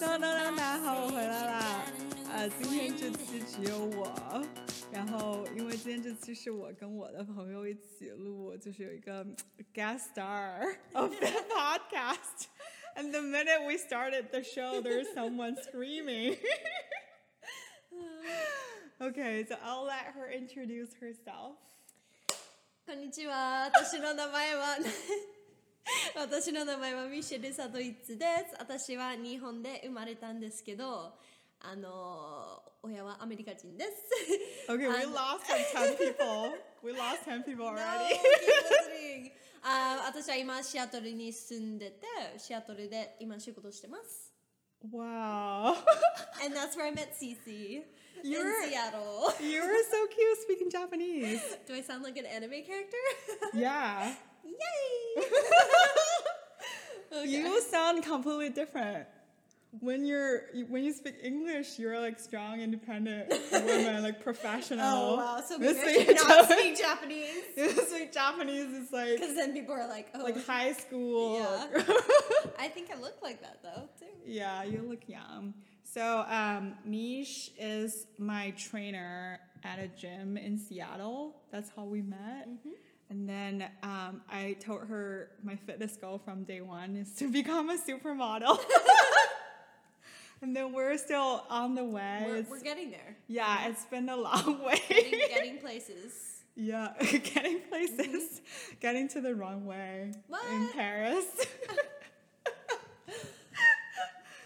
当当当，大家好，我回来啦。呃，今天这期只有我，然后因为今天这期是我跟我的朋友一起录，就是有一个 guest star of the podcast. And the minute we started the show, there's someone screaming. okay, so I'll let her introduce herself. こんにちは。私の名前は私の名前はミシェル・サドイツです。私は日本で生まれたんですけど、あの親はアメリカ人です。Okay, we lost like 10 people. We lost 10 people No, already. listening. あ私は今シアトルに住んでて、シアトルで今仕事してます。wow. And that's where I met Cece You're- in Seattle. You were so cute speaking Japanese. Do I sound like an anime character? Yeah. Yay! Okay. You sound completely different. When you're when you speak English, you're like strong, independent woman, like professional. Oh wow, so This speak should not speak Japanese. You speak Japanese is like Because then people are like, oh, like high school. Yeah. I think I look like that though, too. Yeah, you look young. So, um, Mish is my trainer at a gym in Seattle. That's how we met. And then um, I told her my fitness goal from day one is to become a supermodel. and then we're still on the way. We're, we're getting there. yeah, it's been a long way. Getting, getting places. yeah, getting places, getting to the runway in Paris.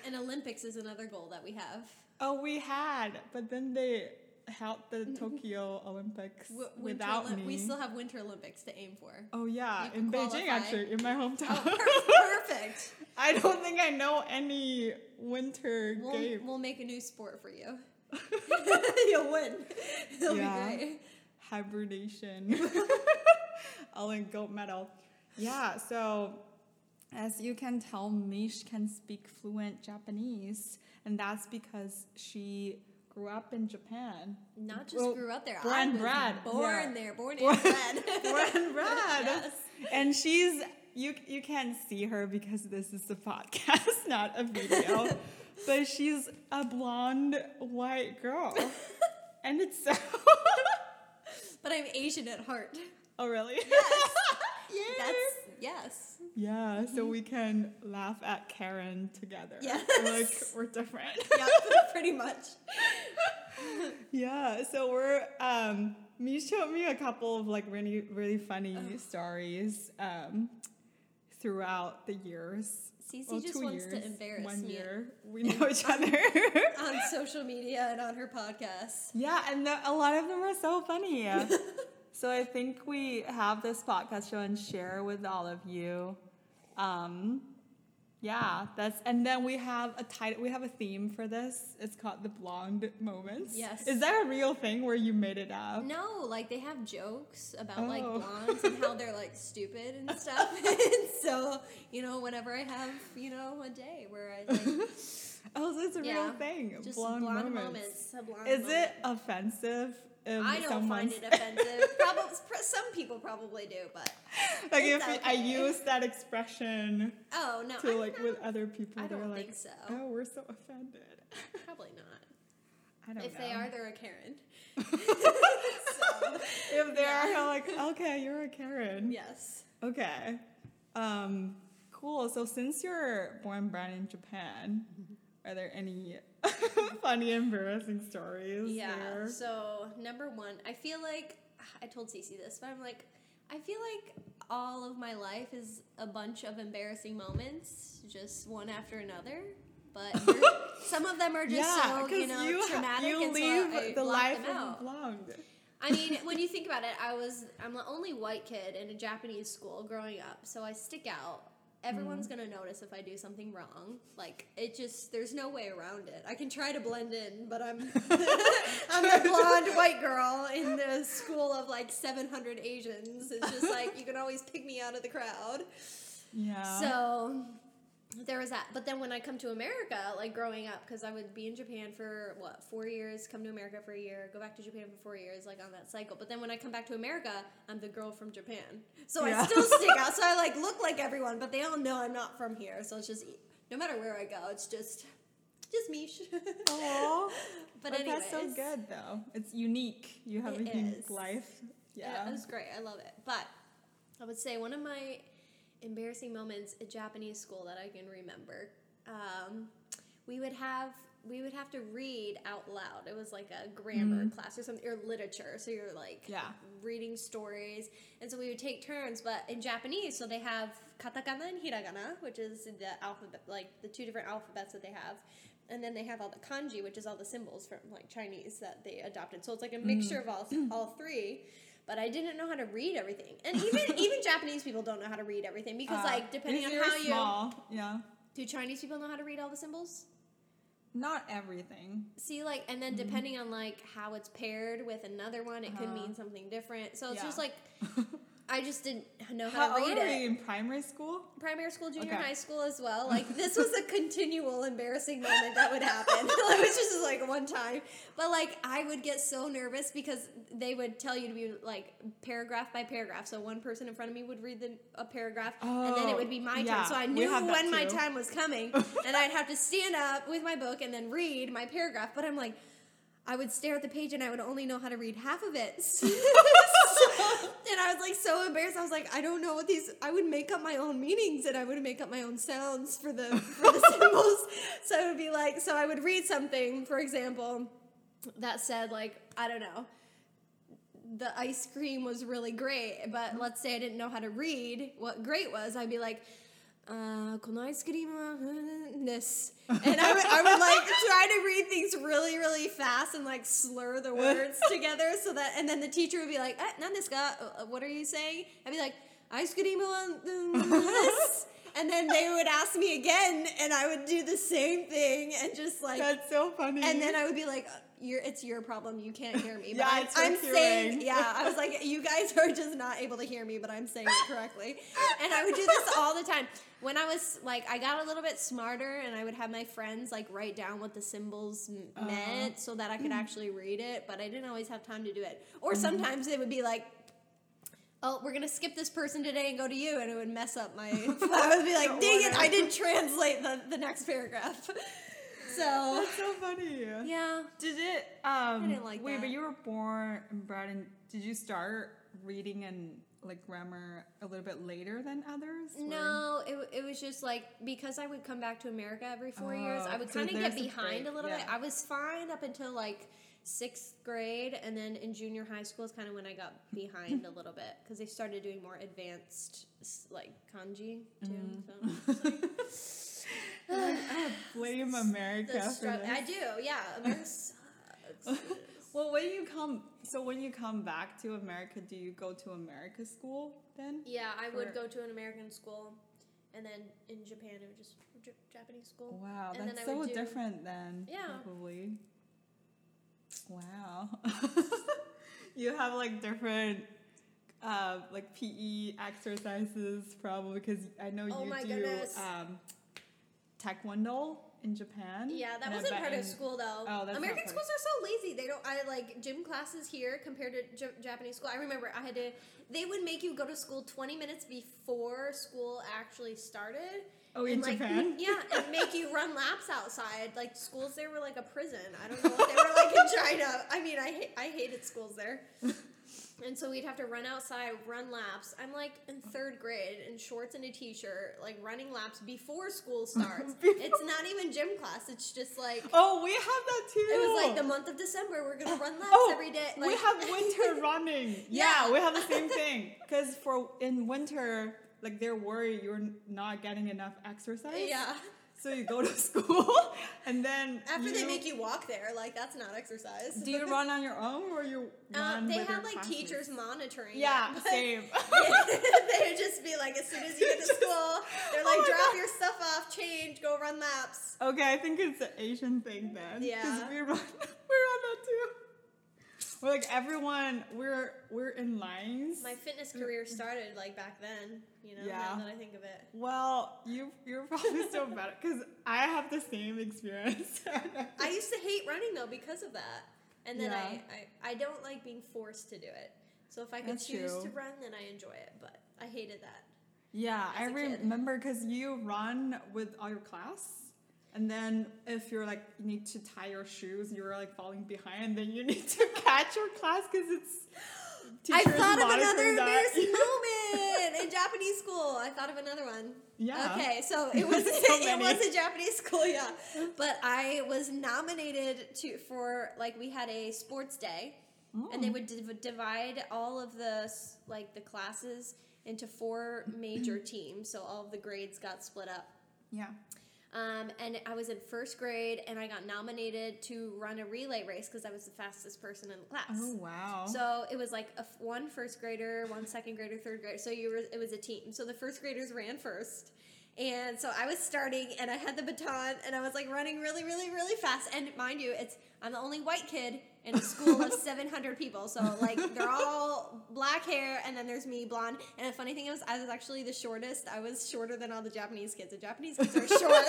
And Olympics is another goal that we have. Oh, we had, but then they held the mm-hmm. Tokyo Olympics W- without Olymp- me. We still have Winter Olympics to aim for. oh yeah, in Beijing actually, in my oh, hometown. Oh, per- perfect. I don't think I know any winter We'll, game. we'll make a new sport for you. You'll win. It'll Yeah. be great. Hibernation. Olympic gold medal. Yeah, so as you can tell, Mish can speak fluent Japanese, and that's because she grew up in Japan. Not just Well, grew up there. born I and bred, born yeah. there. Born Born- and bred. born and bred. yes. And she's you you can't see her because this is a podcast, not a video. but she's a blonde white girl. and it's so But I'm Asian at heart. Oh really? Yes. That's yes. Yeah, so we can laugh at Karen together. Yes. Like we're different. Yeah, pretty much. yeah, so we're um me showed me a couple of like really really funny stories um throughout the years. Cece Well, just wants to embarrass one me year. We know each other. on social media and on her podcast. yeah, and the, a lot of them are so funny. so I think we have this podcast show and share with all of you. Um, yeah, that's and then we have a title. We have a theme for this. It's called the blonde moments. Yes. Is that a real thing where you made it up? No, like they have jokes about like Oh. blondes and how they're like stupid and stuff. and so, you know, whenever I have, you know, a day where I like Oh, so it's a real thing. just blonde, blonde, moments. moments. blonde Is moment. it offensive? If I don't find it offensive. Probably some people probably do, but like if I use that expression oh no, to I like don't- with other people, I they're don't like, think so. "Oh, we're so offended." probably not. I don't If know. they are, they're a Karen. so, if they are, Yeah. I'm like, okay, you're a Karen. yes. Okay. Um, cool. So since you're born and bred in Japan, are there any funny, embarrassing stories? Yeah. there? So number one, I feel like I told Cece this, but I'm like, I feel like all of my life is a bunch of embarrassing moments, just one after another. But some of them are just yeah, so you know you, traumatic, you and leave so I the life them of out. I mean, when you think about it, I was I'm the only white kid in a Japanese school growing up, so I stick out. Everyone's Mm. gonna notice if I do something wrong. Like it just there's no way around it. I can try to blend in, but I'm I'm the blonde white girl in the school of like 700 Asians. It's just like you can always pick me out of the crowd. Yeah. So there was that. But then when I come to America, like growing up, because I would be in Japan for what four years, come to America for a year, go back to Japan for four years, like on that cycle. But then when I come back to America, I'm the girl from Japan, so Yeah. I still stick out. So I like look like everyone, but they all know I'm not from here. So it's just no matter where I go, it's just just Mish. Aw. but anyways, that's so good though. It's unique. You have It a unique is. life. Yeah, Yeah. it was great. I love it. But I would say one of my embarrassing moments at Japanese school that I can remember, um, we would have we would have to read out loud. It was like a grammar class or something, or literature. So you're like Yeah. reading stories, and so we would take turns. But in Japanese, so they have katakana and hiragana, which is the alphabet, like the two different alphabets that they have. And then they have all the kanji, which is all the symbols from like Chinese that they adopted. So it's like a mixture of all all three. But I didn't know how to read everything, and even even Japanese people don't know how to read everything because Uh, like depending on how you're you small, yeah. do Chinese people know how to read all the symbols. Not everything. See, like, and then depending on like how it's paired with another one, it could Mm-hmm. Uh-huh. mean something different. So it's Yeah. just like I just didn't know how, How to read it. you in primary school? Primary school, junior Okay. high school as well. Like this was a continual embarrassing moment that would happen. it was just like one time, but like I would get so nervous because they would tell you to be like paragraph by paragraph. So one person in front of me would read the, a paragraph, and then it Oh, would be oh, my yeah, turn. So I knew when my time was coming, and I'd have to stand up with my book and then read my paragraph. But I'm like. I would stare at the page and I would only know how to read half of it. and I was like so embarrassed. I was like, I don't know what these. I would make up my own meanings and I would make up my own sounds for the for the symbols. So it would be like, so I would read something, for example, that said like I don't know. The ice cream was really great, but mm-hmm. let's say I didn't know how to read what great was. I'd be like, uh, このアイスクリームはうんです. And I would, I would like try to read things really, really fast and like slur the words together so that, and then the teacher would be like, eh, 何ですか? Uh, What are you saying? I'd be like, アイスクリームはうんです. And then they would ask me again, and I would do the same thing and just like, That's so funny. and then I would be like, "You're it's your problem. You can't hear me." But Yeah, I'm, it's I'm saying, yeah, I was like, "You guys are just not able to hear me, but I'm saying it correctly." And I would do this all the time. When I was like, I got a little bit smarter, and I would have my friends like write down what the symbols Uh-huh. meant so that I could actually read it. But I didn't always have time to do it. Or Mm-hmm. sometimes it would be like. Oh, we're gonna skip this person today and go to you, and it would mess up my. I would be like, "Dang it! I didn't translate the, the next paragraph." So That's so funny. yeah, Did it? Um, didn't like wait, that. but you were born and bred in. Did you start reading and like grammar a little bit later than others? or- No, it, it was just like because I would come back to America every four years, I Oh, would so kind of get behind a break, little bit. I was fine up until like sixth grade, and then in junior high school is kind of when I got behind a little bit because they started doing more advanced like kanji too. Mm. So I blame America for this. I do, yeah. America sucks. Well, when you come, so when you come back to America, do you go to America school then? yeah, I would go to an American school, and then in Japan it was just J- Japanese school. Wow, And then that's I so would do- different then. Yeah. Probably. Wow. you have like different, uh, like PE exercises probably because I know Oh you do um, taekwondo in Japan. Yeah, that and wasn't part of school though. Oh, that's American schools are so lazy. They don't. I like gym classes here compared to J- Japanese school. I remember I had to. They would make you go to school twenty minutes before school actually started. Oh, in and, like, Japan? Yeah, and make you run laps outside. Like schools there were like a prison. I don't know what they were like in China. I mean, I ha- I hated schools there. And so we'd have to run outside, run laps. I'm like in third grade in shorts and a t-shirt, like running laps before school starts. it's not even gym class. It's just like Oh, we have that too. it was like the month of December. We're gonna run laps Oh, every day. we have winter running. Yeah, Yeah. we have the same thing. Because for in winter, like they're worried you're not getting enough exercise. yeah. So you go to school, and then After they make you walk there, like that's not exercise. Do you run on your own or you Uh, run they your like classes? teachers monitoring. Yeah, but same. they would just be like, as soon as you get to school, they're Oh like, my drop God. your stuff off, change, go run laps. okay, I think it's an Asian thing then. Yeah. we run, we run that too. We're like everyone. We're we're in lines. My fitness career started like back then, you know, Yeah. now that I think of it. well, you you're probably still better because I have the same experience. I used to hate running though because of that. And then Yeah. I, I, I don't like being forced to do it. So if I could That's choose true. to run, then I enjoy it. But I hated that. Yeah, I as a kid. remember because you run with all your class, and then if you're like you need to tie your shoes, you're like falling behind, then you need to catch your class because it's. I thought of another that. embarrassing moment in Japanese school. I thought of another one. Yeah. Okay, so it was So it was a Japanese school, yeah. But I was nominated to for like we had a sports day, and they mm. would div- divide all of the like the classes into four major teams. So all of the grades got split up. Yeah. Um, and I was in first grade, and I got nominated to run a relay race because I was the fastest person in the class. Oh wow. So it was like a f- one first grader, one second grader, third grader. So you were it was a team. So the first graders ran first. And so I was starting and I had the baton and I was like running really, really, really fast. And mind you, it's I'm the only white kid in a school of 700 people. So like they're all black hair and then there's me blonde. And the funny thing is I was actually the shortest. I was shorter than all the Japanese kids. The Japanese kids are short.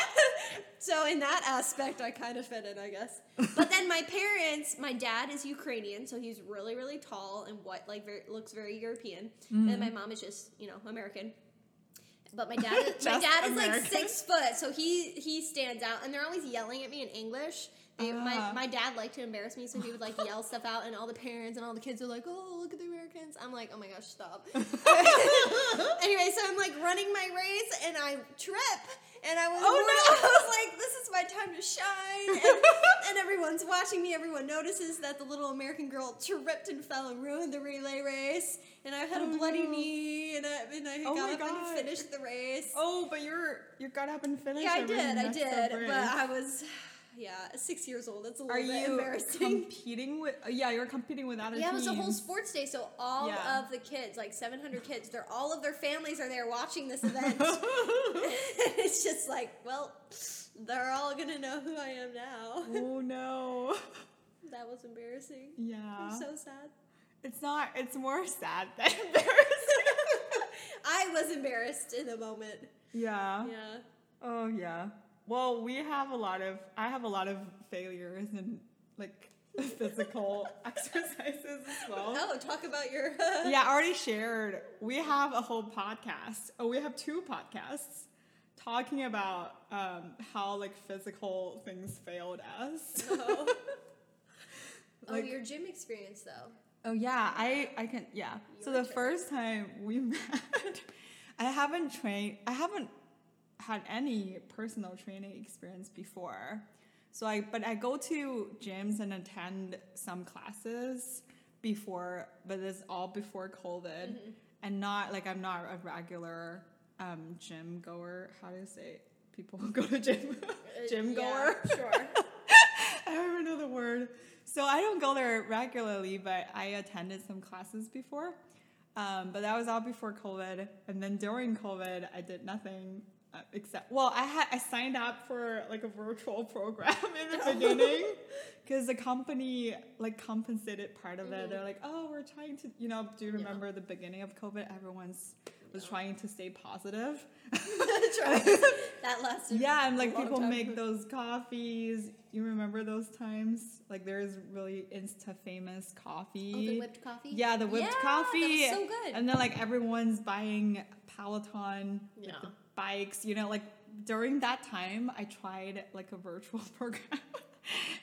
so in that aspect I kind of fit in, I guess. But then my parents, my dad is Ukrainian, so he's really, really tall and what like very, looks very European. And mm-hmm. my mom is just, you know, American. But my dad, my dad is like six foot, so he he stands out, and they're always yelling at me in English. They, my, Ah. my dad liked to embarrass me, so he would like yell stuff out, and all the parents and all the kids are like, "Oh, look at the Americans!" I'm like, "Oh my gosh, stop!" anyway, so I'm like running my race, and I trip, and I was, Oh, no. I was like, "This is my time to shine," and, and everyone's watching me. Everyone notices that the little American girl tripped and fell and ruined the relay race, and I had Oh, a bloody no. knee, and I, and I Oh got up and finished the race. Oh, but you're you got up and finished. Yeah, I did. I did. But I was, yeah, six years old. That's a little Are bit you embarrassing. competing with? uh, Yeah, you're competing with other yeah, it was a whole sports day. So all Yeah. of the kids, like 700 kids, they're all of their families are there watching this event. it's just like, well, they're all gonna know who I am now. oh no. that was embarrassing. Yeah. I'm so sad. it's not. It's more sad than embarrassing. I was embarrassed in the moment. yeah. Yeah. Oh yeah. Well, we have a lot of. I have a lot of failures in like physical exercises as well. Oh, talk about your. Yeah, I already shared. We have a whole podcast. Oh, we have two podcasts talking about um, how like physical things failed us. Oh. Like- oh, your gym experience though. Oh yeah, I I can yeah. You So the first time we met, I haven't trained. I haven't had any personal training experience before. So I but I go to gyms and attend some classes before, but it's all before COVID, Mm-hmm. and not like I'm not a regular um, gym goer. How do you say? People who go to gym, gym Uh, yeah, goer. Sure. I don't even know the word. So I don't go there regularly, but I attended some classes before. Um, but that was all before COVID, and then during COVID, I did nothing uh, Uh, except well, I had I signed up for like a virtual program in the beginning because the company like compensated part of it. Mm-hmm. They're like, oh, we're trying to, you know, do you remember the beginning of COVID? Everyone's was trying to stay positive. That lasted. Yeah, and like people make those coffees. You remember those times? Like there's really insta famous coffee. Oh, the whipped coffee. Yeah, the whipped Yeah, coffee. So good. And then like everyone's buying Peloton Yeah. Bikes. You know, like during that time, I tried like a virtual program,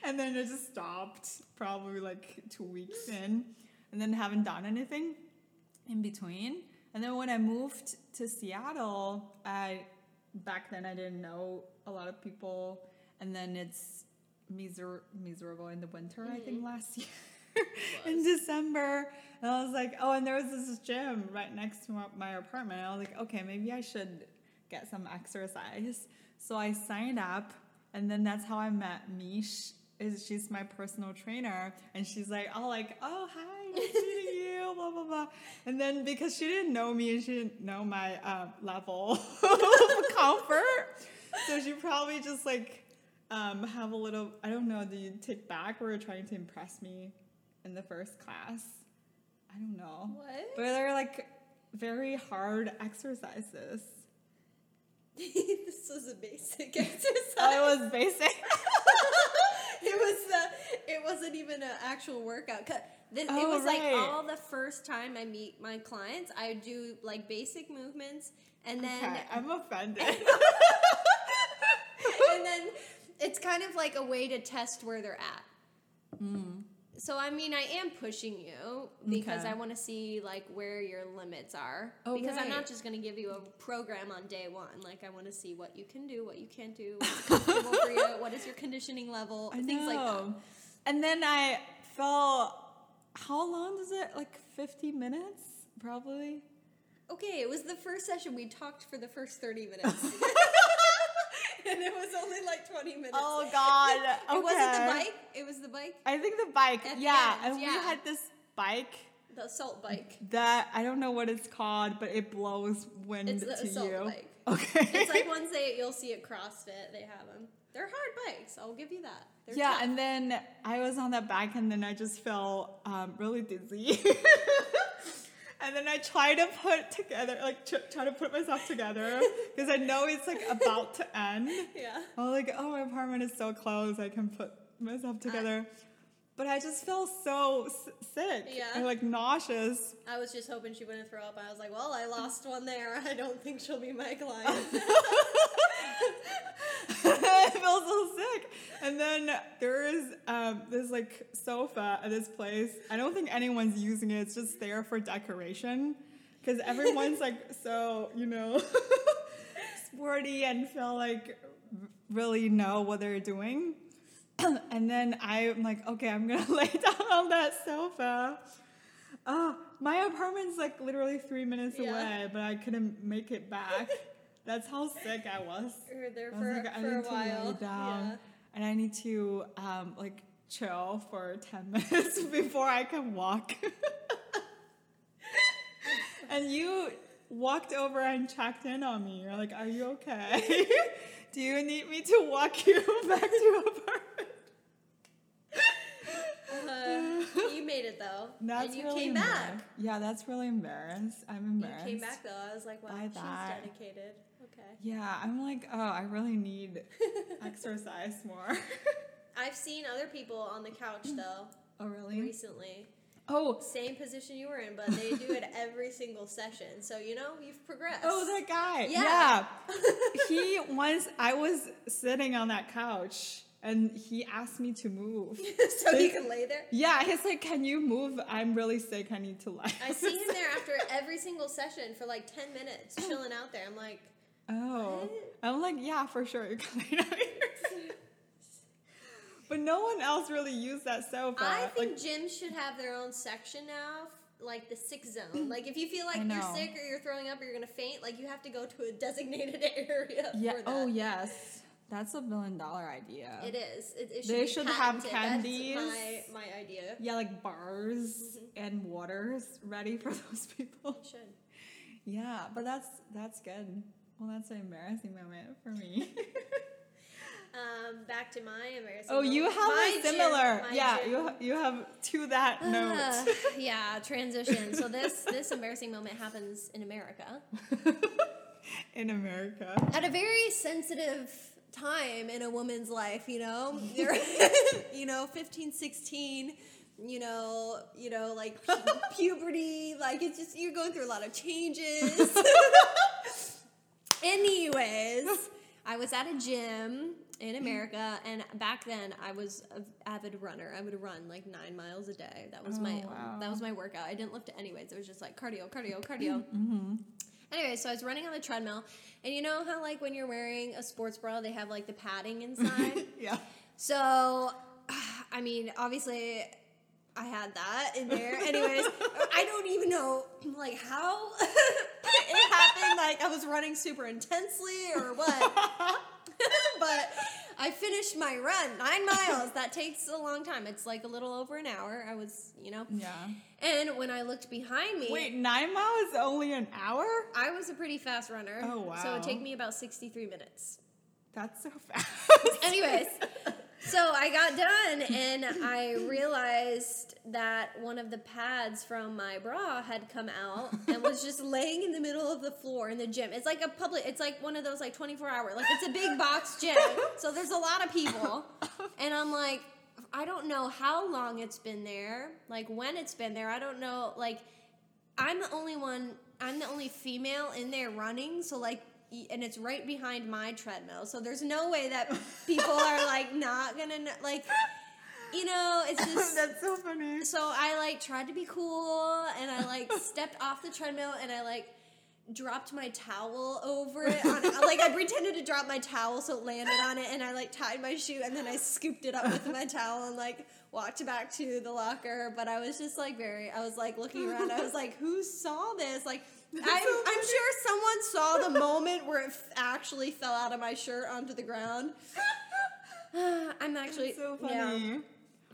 and then it just stopped. Probably like two weeks in, and then haven't done anything in between. And then when I moved to Seattle, I back then I didn't know a lot of people, and then it's miser- miserable in the winter. I think mm-hmm. last year in December, and I was like, oh, and there was this gym right next to my, my apartment. I was like, okay, maybe I should get some exercise. So I signed up, and then that's how I met Mish. Is she's my personal trainer, and she's like, oh, like, oh, hi, nice meeting you, blah blah blah. And then because she didn't know me and she didn't know my uh, level of comfort, so she probably just like um, have a little. I don't know. Do you take back or trying to impress me? in the first class. I don't know. What? But they're like very hard exercises. this was a basic exercise. Oh, it was basic. it was the. It wasn't even an actual workout. 'Cause This, it Oh, was like all the first time I meet my clients, I do like basic movements, and then okay, I'm offended. and then it's kind of like a way to test where they're at. Hmm. So I mean, I am pushing you because Okay. I want to see like where your limits are. Oh, because I'm not just going to give you a program on day one. Like I want to see what you can do, what you can't do, what's comfortable for you, what is your conditioning level, I things like that. And then I felt, how long does it? Like 50 minutes, probably. Okay, it was the first session. We talked for the first 30 minutes. and it was only like 20 minutes. Oh God. Okay. It wasn't the bike. It was the bike, I think the bike. At the yeah, end, and we had this bike the assault bike. that I don't know what it's called, but it blows wind It's the to assault you. bike. Okay. It's like ones they you'll see at CrossFit. They have them. They're hard bikes. I'll give you that. They're yeah, tough. and then I was on that bike, and then I just felt um, really dizzy. And then I try to put together, like tr- try to put myself together, because I know it's like about to end. yeah. I was like, oh, my apartment is so close, I can put myself together. But I just felt so s- sick Yeah. and like nauseous. I was just hoping she wouldn't throw up. I was like, well, I lost one there. I don't think she'll be my client. I felt so sick. And then there is um, this like sofa at this place. I don't think anyone's using it. It's just there for decoration because everyone's like so you know sporty and feel like really know what they're doing. and then I'm like, okay, I'm gonna lay down on that sofa. Oh, my apartment's like literally three minutes Yeah. away, but I couldn't make it back. That's how sick I was. We were there I was for, like, I for a need to while. lay down Yeah. and I need to um, like chill for 10 minutes before I can walk. and you walked over and checked in on me. You're like, Are you okay? Do you need me to walk you back to your apartment? Uh, you made it though. That's and you really came back. Yeah, that's really embarrassed. I'm embarrassed. You came back though. I was like, wow, she's that. dedicated. Okay. Yeah, I'm like, oh, I really need exercise more. I've seen other people on the couch though oh, really? recently. Oh, Same position you were in, but they do it every single session. So you know you've progressed. Oh, that guy. Yeah. Yeah. he once I was sitting on that couch and he asked me to move. so he can lay there. Yeah, he's like, "Can you move? I'm really sick. I need to lie." I see him there after every single session for like ten minutes, chilling out there. I'm like, Oh, What? I'm like, yeah, for sure. You can lay down here. But no one else really used that sofa. I think like, gyms should have their own section now, like the sick zone. Mm. Like if you feel like you're sick or you're throwing up or you're gonna faint, like you have to go to a designated area yeah. for oh, that. Oh, yes. That's a million dollar idea. It is. It, it They be should have candies. That's my my idea. Yeah, like bars Mm-hmm. and waters ready for those people. It should. Yeah, but that's that's good. Well, that's an embarrassing moment for me. Um, back to my embarrassing. oh, you have My a similar. my yeah, gym. you ha- you have to that Uh, note. yeah, transition. So this this embarrassing moment happens in America In America. at a very sensitive time in a woman's life. You know, you're know 15, 16. You know, you know, like pu- puberty. Like it's just you're going through a lot of changes. Anyways, I was at a gym in America, and back then I was an avid runner. I would run like nine miles a day. That was my Oh, wow. that was my workout. I didn't lift it anyways. It was just like cardio, cardio, cardio. Mm-hmm. Anyway, so I was running on the treadmill, and you know how like when you're wearing a sports bra, they have like the padding inside. Yeah. So, I mean, obviously, I had that in there. Anyways, I don't even know like how it happened. Like I was running super intensely or what, but I finished my run nine miles. That takes a long time. It's like a little over an hour. I was, you know, Yeah. and when I looked behind me, Wait, nine miles is only an hour? I was a pretty fast runner. Oh, wow. So it took me about sixty-three minutes. That's so fast. Anyways, So I got done and I realized that one of the pads from my bra had come out and was just laying in the middle of the floor in the gym. It's like a public, it's like one of those like 24 hour, like it's a big box gym. So there's a lot of people. And I'm like, I don't know how long it's been there, like when it's been there. I don't know. Like, I'm the only one, I'm the only female in there running. So, like, and it's right behind my treadmill. So there's no way that people are like not gonna like, you know, it's just. That's so funny. So I like tried to be cool and I like stepped off the treadmill and I like dropped my towel over it on like I pretended to drop my towel so it landed on it and I like tied my shoe and then I scooped it up with my towel and like walked back to the locker but I was just like very I was like looking around I was like who saw this like I'm, I'm sure someone saw the moment where it f- actually fell out of my shirt onto the ground I'm actually That's so yeah. funny.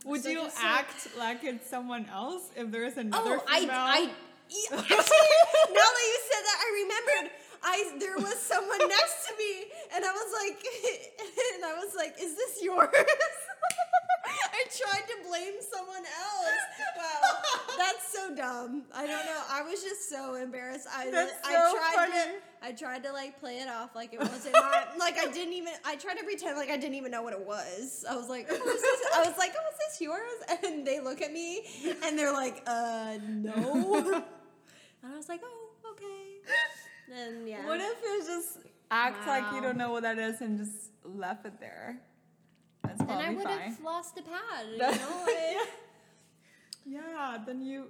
Would So you just, like- act like it's someone else if there's oh, another Oh, I. I, yeah, actually, now that you said that, I remembered. I there was someone next to me, and I was like, and I was like, "Is this yours?" I tried to blame someone else. Wow, so dumb. I don't know. I was just so embarrassed. I That's I so tried to. I tried to like play it off like it wasn't mine. like I didn't even. I tried to pretend like I didn't even know what it was. I was like, oh? I was like, oh, is this yours? And they look at me and they're like, uh, no. and I was like, oh, okay. And yeah. What if you just act like you don't know what that is and just left it there? That's probably I would have lost the pad. You know. I- Yeah, then you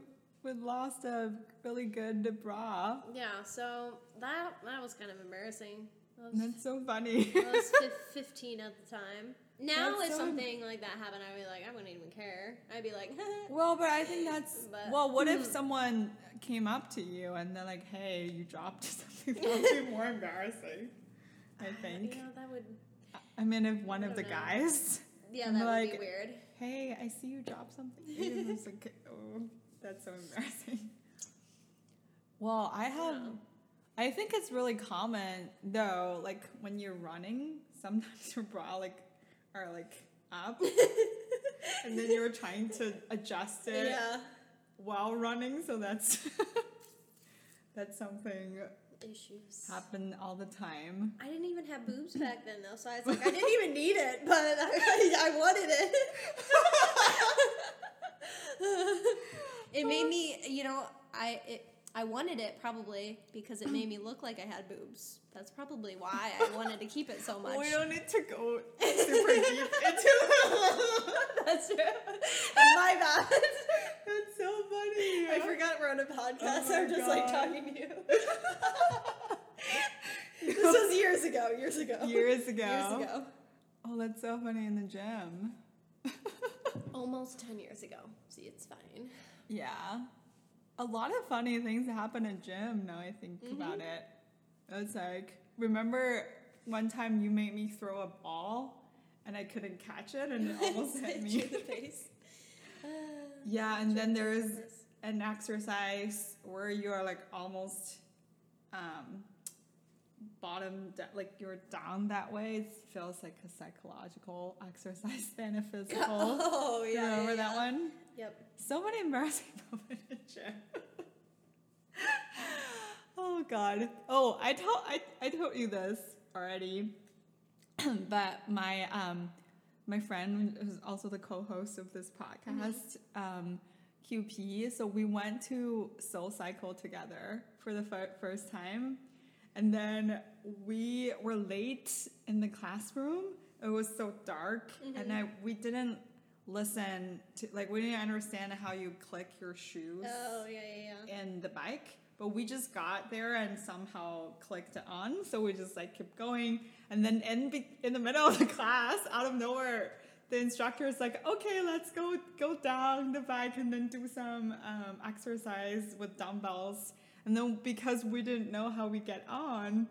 would lost a really good bra. yeah. So that that was kind of embarrassing. I was, That's so funny. I was fif- 15 at the time. Now, That's if so- something like that happened, I'd be like, I wouldn't even care. I'd be like, well, but I think that's But- well. What if someone came up to you and they're like, "Hey, you dropped something"? That would be more embarrassing. I think. Yeah, that would. I mean, if one of the know. guys, Yeah, that would like- be weird. "Hey, I see you dropped something," like, "Oh, that's so embarrassing." Well, I have. Yeah. I think it's really common though, like when you're running, sometimes your bra like are like up, and then you're trying to adjust it Yeah. while running. So that's that's something Issues. happen all the time. I didn't even have boobs back then, though, so I was like, I didn't even need it, but I, I wanted it. it made me, you know, I it, I wanted it probably because it made me look like I had boobs. That's probably why I wanted to keep it so much. We don't need to go super deep into. That's true. My bad. That's so funny. I forgot we're on a podcast. Oh I'm just like talking to you. this was years ago. Years ago. Years ago. Years ago. Oh, that's so funny in the gym. Almost 10 years ago. See, it's fine. Yeah. A lot of funny things happen in gym now I think Mm-hmm. about it. It's like, remember one time you made me throw a ball and I couldn't catch it and it almost hit me. the face. Uh, yeah, and then there's an exercise where you are like almost um, bottom, da- like you're down that way. It feels like a psychological exercise than a physical. Oh, You yeah. Remember yeah, that yeah. one? Yep. So many embarrassing moments in gym. oh God. Oh, I told I, I told you this already, but my um my friend who's also the co-host of this podcast, um, QP. So we went to Soul Cycle together for the fir- first time, and then we were late in the classroom. It was so dark, and I we didn't listen to like we didn't understand how you click your shoes Oh, yeah, yeah, yeah. in the bike. But we just got there and somehow clicked it on. So we just like kept going. And then in, be- in the middle of the class out of nowhere the instructor is like okay let's go go down the bike and then do some um, exercise with dumbbells and then because we didn't know how we get on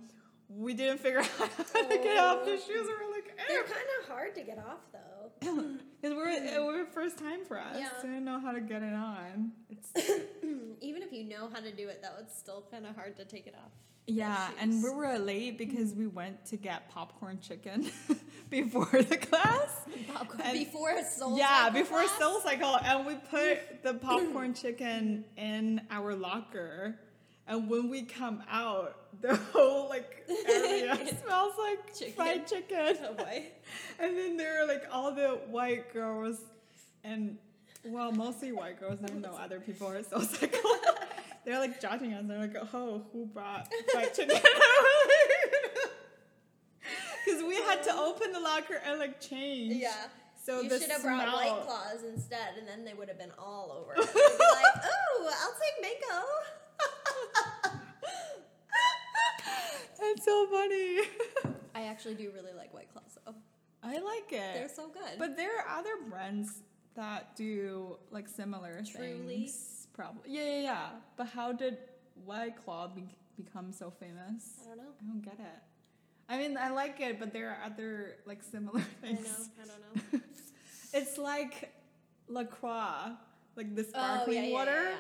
we didn't figure out how to get off the Oh. shoes we were like They're "Eh." kind of hard to get off, though. Because we're, it was first time for us. Yeah. So I didn't know how to get it on. It's Even if you know how to do it, though, it's still kind of hard to take it off. yeah, and we were late because we went to get popcorn chicken before the class. Popcorn And- before a soul yeah, before class? Soul Cycle, and we put the popcorn chicken in our locker. And when we come out, the whole like area smells like Chicken. fried chicken. Oh boy. And then there are like all the white girls, and well, mostly white girls. I don't know other people are Soul Cycle. They're like judging us. They're like, "Oh, who brought fried chicken?" Because we had to open the locker and like change. Yeah. So you the should have brought White Claws instead, and then they would have been all over. They'd be like, "Oh, I'll take mango." That's so funny. I actually do really like White Claws, though. I like it. They're so good. But there are other brands that do like similar Truly? things. Probably. Yeah, yeah, yeah. But how did White Claw be- become so famous? I don't know. I don't get it. I mean, I like it, but there are other like similar things. I know. I don't know. it's like La Croix, like the Oh, sparkling yeah, yeah, water. yeah, yeah.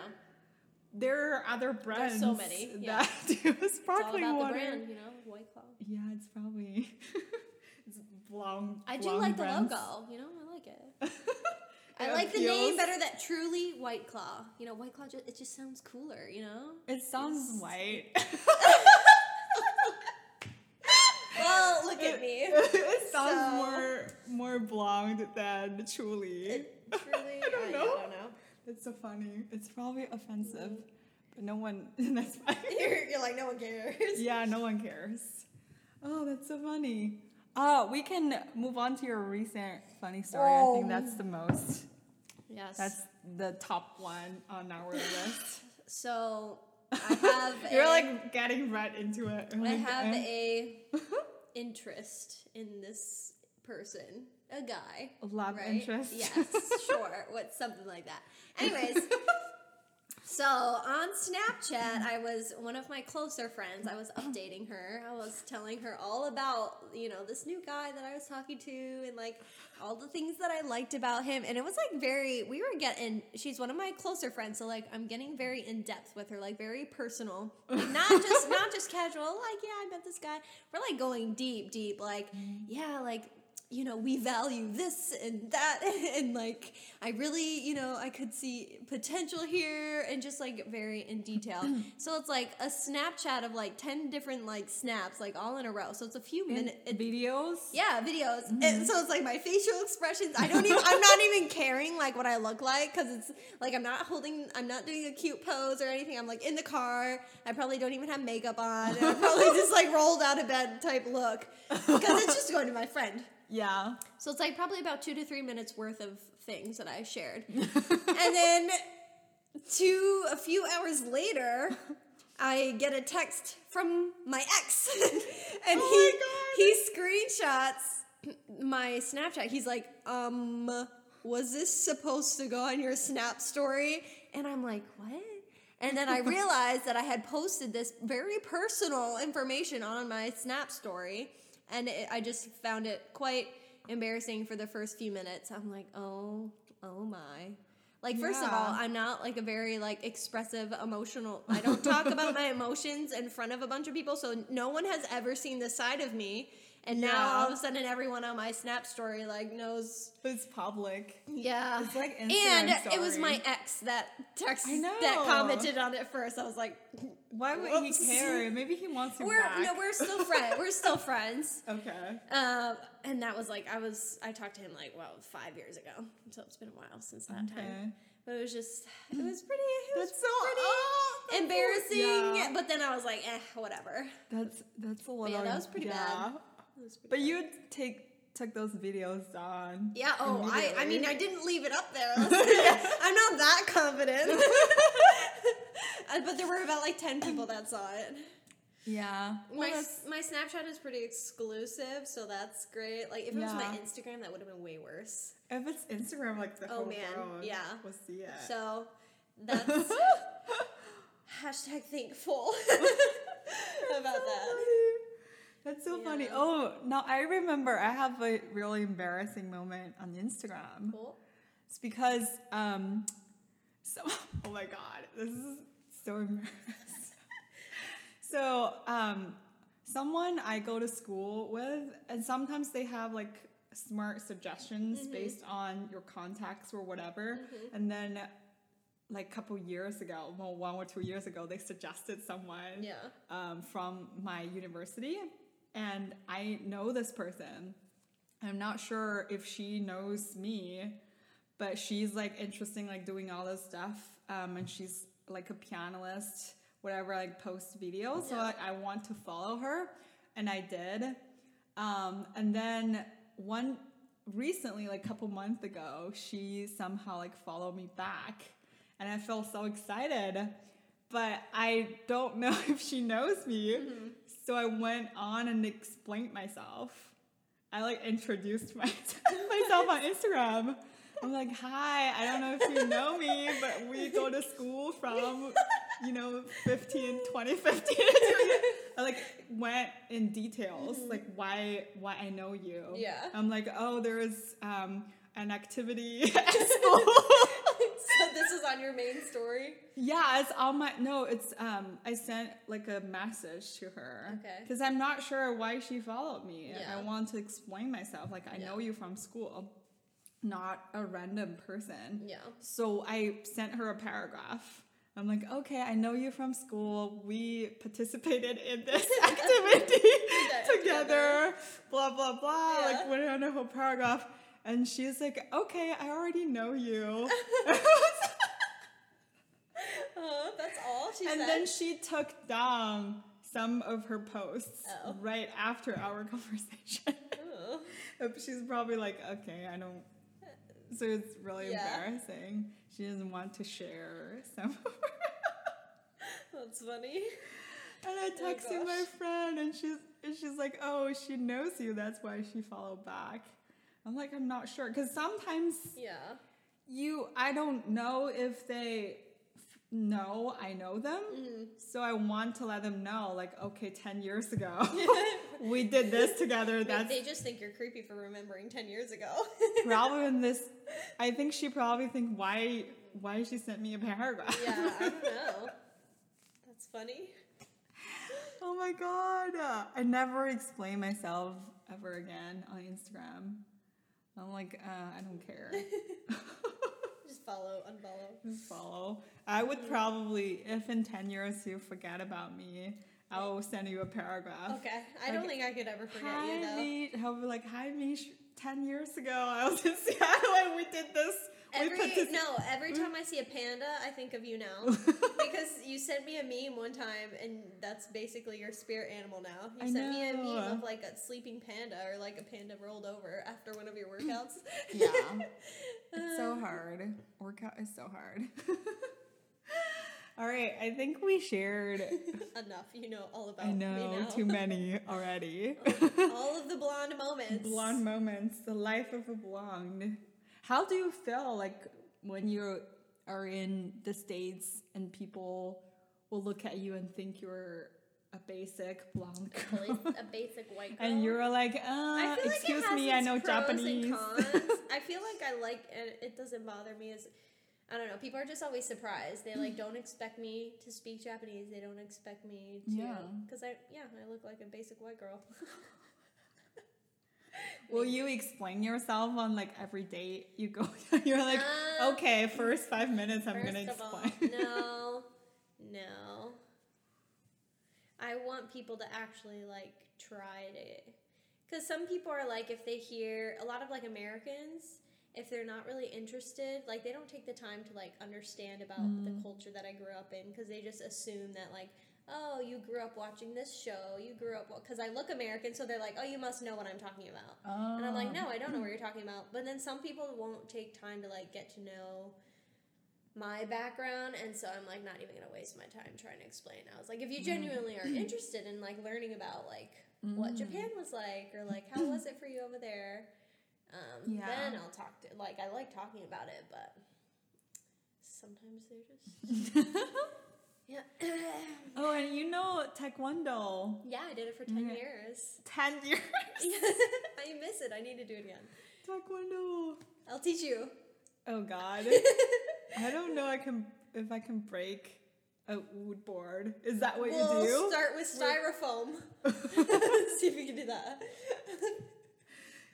There are other brands There's so many, yeah. that do It's all sparkling about water. the brand, you know, White Claw. Yeah, it's probably it's long. I do long like the brands. logo. You know, I like it. I It like the name better. That truly White Claw. You know, White Claw. Just, it just sounds cooler. You know. It sounds It's- white. Well, look at me. it sounds So- more more blonde than truly. It truly. I don't I, know. I don't know. It's so funny. It's probably offensive, but no one. That's fine. You're, you're like no one cares. yeah, no one cares. Oh, that's so funny. Oh, we can move on to your recent funny story. I think Oh. that's the most. Yes. That's the top one on our list. so. I have. You're a, like getting right into it. I Like, have eh. a interest in this person, a guy. love right? interest. Yes, sure. What something like that. Anyways, so on Snapchat, I was one of my closer friends. I was updating her. I was telling her all about you know this new guy that I was talking to and like all the things that I liked about him. And it was like very. We were getting. She's one of my closer friends, so like I'm getting very in depth with her, like very personal, not just not just casual. Like yeah, I met this guy. We're like going deep, deep. Like mm. yeah, like you know, we value this and that, and like, I really, you know, I could see potential here, and just like very in detail. so it's like a Snapchat of like 10 different like snaps, like all in a row. So it's a few In minutes. videos. Yeah, videos. Mm-hmm. And so it's like my facial expressions. I don't even. I'm not even caring like what I look like because it's like I'm not holding. I'm not doing a cute pose or anything. I'm like in the car. I probably don't even have makeup on. And I'm probably just like rolled out of bed type look because it's just going to my friend. Yeah. So it's like probably about two to three minutes worth of things that I shared. and then two a few hours later, I get a text from my ex. and Oh he he screenshots my Snapchat. He's like, um, was this supposed to go on your Snap story? And I'm like, what? And then I realized that I had posted this very personal information on my Snap story, and it, I just found it quite embarrassing for the first few minutes. I'm like, oh, oh my. Like first of all, I'm not like a very like expressive emotional. I don't talk about my emotions in front of a bunch of people, so no one has ever seen this side of me. And now Yeah. all of a sudden, everyone on my Snap story like knows. It's public. Yeah, It's like and Instagram it was my ex that text that commented on it first. I was like, Why would he care? Maybe he wants you "We're back. no, we're still friends. We're still friends." okay. Um, and that was like I was I talked to him like well five years ago, so it's been a while since that Okay. time. But it was just it was pretty. It was That's so pretty oh, that's so- embarrassing. yeah. But then I was like, eh, whatever. That's that's a little. yeah, that was pretty bad. It was pretty But bad. you take took those videos down. Yeah. Oh, I. I mean. I didn't leave it up there. I'm not that confident. Uh, but there were about like ten people that saw it. Yeah. My Well, my Snapchat is pretty exclusive, so that's great. Like if it was my Instagram, that would have been way worse. if it's Instagram, like the Oh, whole man, world yeah. will see it. So that's hashtag thankful about that. That's so funny. Oh, no, I remember I have a really embarrassing moment on Instagram. Cool. It's because, um, so, oh my God, this is so embarrassing. so, um, someone I go to school with, and sometimes they have like smart suggestions Mm-hmm. based on your contacts or whatever. And then, like a couple years ago, well, one or two years ago, they suggested someone Yeah. um, from my university, and I know this person. I'm not sure if she knows me, but she's like interesting, like doing all this stuff, um, and she's like a pianist, whatever, like post videos. So Yeah. like, I want to follow her, and I did. Um, and then one recently, like a couple months ago, she somehow like followed me back, and I felt so excited. But I don't know if she knows me. So I went on and explained myself. I like introduced my, myself on Instagram. I'm like, hi, I don't know if you know me, but we go to school from, you know, 15, 2015. I like went in details, like why why I know you. Yeah. I'm like, oh, there's um, an activity at school. This is on your main story. Yeah, it's on my no. It's um. I sent like a message to her. Okay. Because I'm not sure why she followed me. Yeah. I want to explain myself. Like I Yeah. know you from school, not a random person. Yeah. So I sent her a paragraph. I'm like, okay, I know you from school. We participated in this activity together. Blah blah blah. Yeah. Like went on a whole paragraph, and she's like, okay, I already know you. Oh, that's all she And said. then she took down some of her posts Oh. right after our conversation. She's probably like, okay, I don't. Uh, so it's really Yeah. embarrassing. She doesn't want to share some. of her- That's funny. and I Oh, texted my friend, and she's and she's like, oh, she knows you. That's why she followed back. I'm like, I'm not sure, because sometimes Yeah. you, I don't know if they know I know them. Mm-hmm. So I want to let them know, like, okay, 10 years ago, we did this together. They- That's they just think you're creepy for remembering 10 years ago. probably in this. I think she probably think why why she sent me a paragraph. yeah, I don't know. That's funny. oh my god! I never explain myself ever again on Instagram. I'm like, uh, I don't care. Follow, unfollow. Just follow. I would probably, if in 10 years you forget about me, I will send you a paragraph. Okay. I don't think I could ever forget Hi, you though. Mish. I'll be like, hi, Mish. 10 years ago, I was in Seattle and we did this. Every partic- no, every mm. time I see a panda, I think of you now because you sent me a meme one time, and that's basically your spirit animal now. You I sent me a meme of like a sleeping panda or like a panda rolled over after one of your workouts. Yeah. It's so hard. Workout is so hard. All right, I think we shared. Enough, you know all about I me know now. too many already. all of the blonde moments. blonde moments, the life of a blonde. How do you feel like when you are in the states and people will look at you and think you're a basic blonde girl, a basic white girl. and you're like, uh, excuse like me, I know Japanese. I feel like I like it. It doesn't bother me as I don't know. People are just always surprised. They like don't expect me to speak Japanese. They don't expect me to Yeah. because I yeah I look like a basic white girl. Will you explain yourself on like every date you go? You're like, Um, okay, first five minutes, I'm gonna of all, explain. no, no. I want people to actually like try to, because some people are like, if they hear a lot of like Americans, if they're not really interested, like they don't take the time to like understand about the Mm. culture that I grew up in, because they just assume that like. Oh, you grew up watching this show. You grew up because I look American, so they're like, "Oh, you must know what I'm talking about." And I'm like, Oh. no, I don't know what you're talking about. But then some people won't take time to like get to know my background, and so I'm like not even gonna waste my time trying to explain. I was like, if you genuinely are interested in like learning about like what Mm. Japan was like, or like how was it for you over there, um, Yeah. then I'll talk to like I like talking about it, but sometimes they're just yeah. oh, and you know Taekwondo. yeah, I did it for ten Yeah. years. Ten years. I miss it. I need to do it again. Taekwondo. I'll teach you. Oh God. I don't know. I can if I can break a wood board. Is that what we'll you do? start with styrofoam. See if we can do that.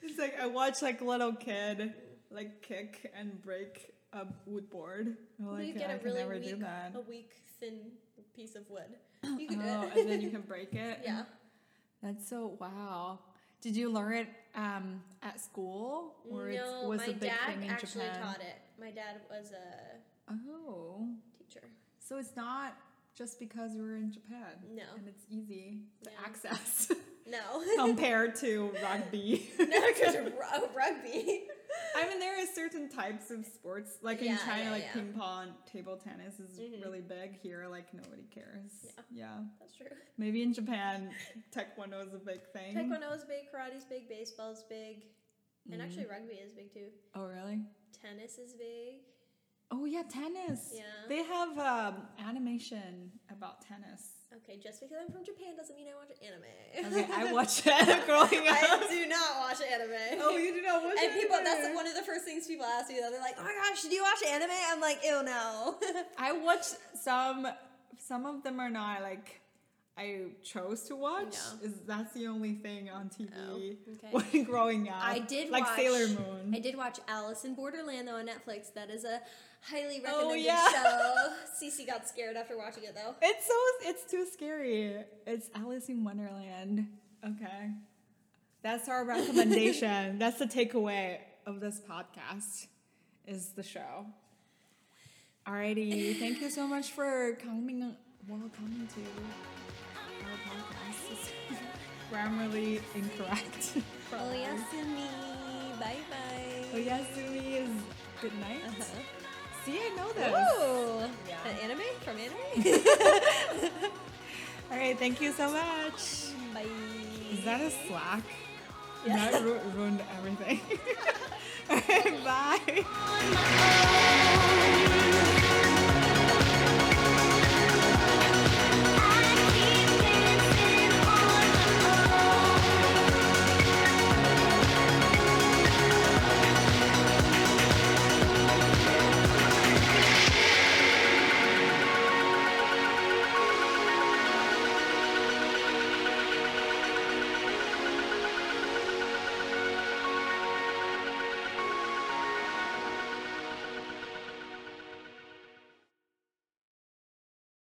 It's like I watch like little kid like kick and break a wood board. I'm you get I a really weak, a weak, thin piece of wood. You can Oh, do it. and then you can break it. yeah. That's so wow. Did you learn it um, at school or it no, was my a big dad thing in actually Japan? taught it. My dad was a Oh, teacher. so it's not just because we're in Japan. No. and it's easy to access No. compared to rugby. no, because ru- rugby. I mean, there are certain types of sports, like in China, yeah, like yeah. ping pong, table tennis is Mhm. really big. Here, like nobody cares. Yeah. yeah. That's true. Maybe in Japan, taekwondo is a big thing. Taekwondo is big, karate's big, baseball's big, and Mm. actually rugby is big too. Oh, really? Tennis is big. Oh, yeah, tennis. Yeah. They have um, animation about tennis. Okay, just because I'm from Japan doesn't mean I watch anime. Okay, I watched it growing up. I do not watch anime. Oh, you do not watch and people that's one of the first things people ask me though. They're like, Oh my gosh, do you watch anime? I'm like, ew no. I watched some. Some of them are not like I chose to watch. No. Is that's the only thing on TV Oh, okay. when growing up. I did like watch, Sailor Moon. I did watch Alice in Borderland though on Netflix. That is a highly Oh, recommended yeah. show. Cece got scared after watching it though. It's so it's too scary. It's Alice in Wonderland. Okay. That's our recommendation. That's the takeaway of this podcast is the show. Alrighty. Thank you so much for coming welcome to our podcast. Grammarly incorrect. Oyasumi. Bye bye. Oyasumi is good night. Uh-huh. See, I know this. Ooh. Yeah. An anime from anime? Alright, thank you so much. Bye. Is that a slack? Yeah. That ru- ruined everything. Alright, bye. on my own.